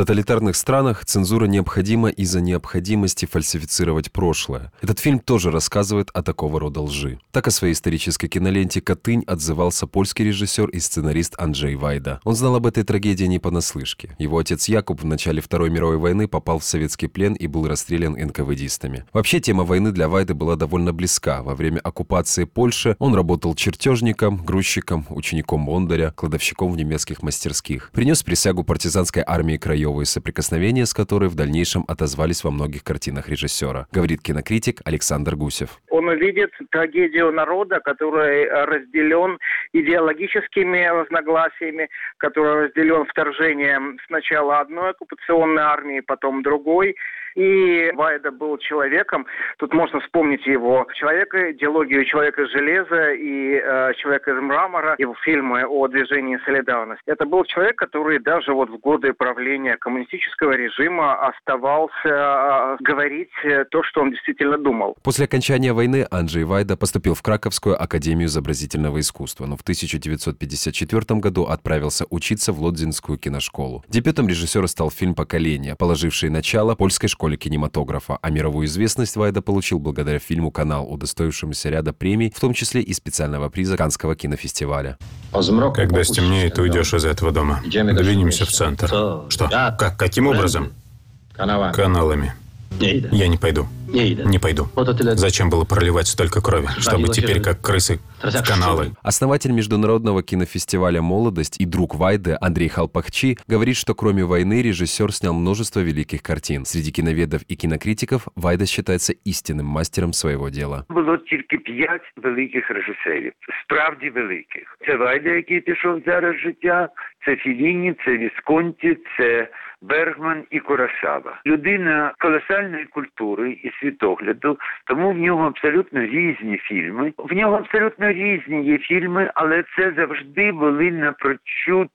тоталитарных странах цензура необходима из-за необходимости фальсифицировать прошлое. Этот фильм тоже рассказывает о такого рода лжи. Так о своей исторической киноленте «Катынь» отзывался польский режиссер и сценарист Анджей Вайда. Он знал об этой трагедии не понаслышке. Его отец Якуб в начале Второй мировой войны попал в советский плен и был расстрелян НКВДистами. Вообще, тема войны для Вайды была довольно близка. Во время оккупации Польши он работал чертежником, грузчиком, учеником Бондаря, кладовщиком в немецких мастерских. Принес присягу партизанской армии краевые соприкосновения с которой в дальнейшем отозвались во многих картинах режиссера, говорит кинокритик Александр Гусев. Он увидит трагедию народа, который разделен идеологическими разногласиями, который разделен вторжением сначала одной оккупационной армии, потом другой. И Вайда был человеком, тут можно вспомнить его человека, идеологию человека железа и э, человека из мрамора, его фильмы о движении солидарности. Это был человек, который даже вот в годы правления коммунистического режима оставался э, говорить то, что он действительно думал. После окончания войны Анджей Вайда поступил в Краковскую академию изобразительного искусства, но в 1954 году отправился учиться в Лодзинскую киношколу. Дебютом режиссера стал фильм «Поколение», положивший начало польской школе школе кинематографа, а мировую известность Вайда получил благодаря фильму «Канал», удостоившемуся ряда премий, в том числе и специального приза Канского кинофестиваля. Когда стемнеет, ты уйдешь из этого дома. Двинемся в центр. Что? Как? Каким образом? Каналами. Я не пойду. Не пойду. Зачем было проливать столько крови, чтобы теперь, как крысы, в каналы? Основатель Международного кинофестиваля «Молодость» и друг Вайды Андрей Халпахчи говорит, что кроме войны режиссер снял множество великих картин. Среди киноведов и кинокритиков Вайда считается истинным мастером своего дела. Було тільки п'ять великих режисерів, справді великих. Це Вайда, який пішов зараз з життя, це Філіні, це Вісконті, це Бергман і Курасава. Людина колосальної культури і світогляду, тому в нього абсолютно різні фільми. В нього абсолютно різні є фільми, але це завжди були напрочуд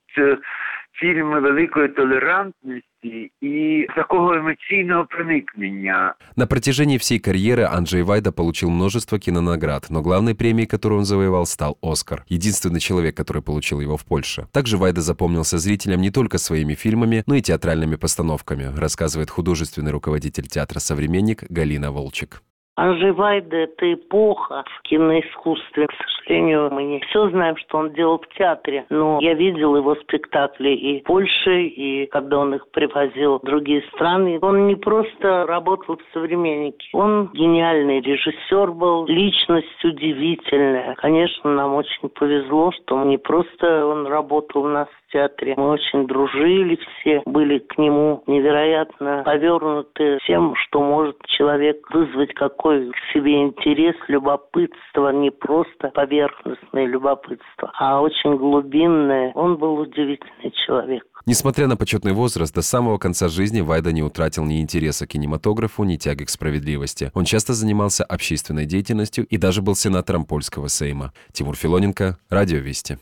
фільми великої толерантності и такого эмоционального проникновения. На протяжении всей карьеры Анджей Вайда получил множество кинонаград, но главной премией, которую он завоевал, стал «Оскар». Единственный человек, который получил его в Польше. Также Вайда запомнился зрителям не только своими фильмами, но и театральными постановками, рассказывает художественный руководитель театра «Современник» Галина Волчек. Анжи Вайда – это эпоха в киноискусстве. К сожалению, мы не все знаем, что он делал в театре. Но я видел его спектакли и в Польше, и когда он их привозил в другие страны. Он не просто работал в «Современнике». Он гениальный режиссер был, личность удивительная. Конечно, нам очень повезло, что не просто он работал у нас в театре. Мы очень дружили все, были к нему невероятно повернуты всем, что может человек вызвать какой к себе интерес, любопытство, не просто поверхностное любопытство, а очень глубинное. Он был удивительный человек. Несмотря на почетный возраст, до самого конца жизни Вайда не утратил ни интереса к кинематографу, ни тяги к справедливости. Он часто занимался общественной деятельностью и даже был сенатором польского Сейма. Тимур Филоненко, Радио Вести.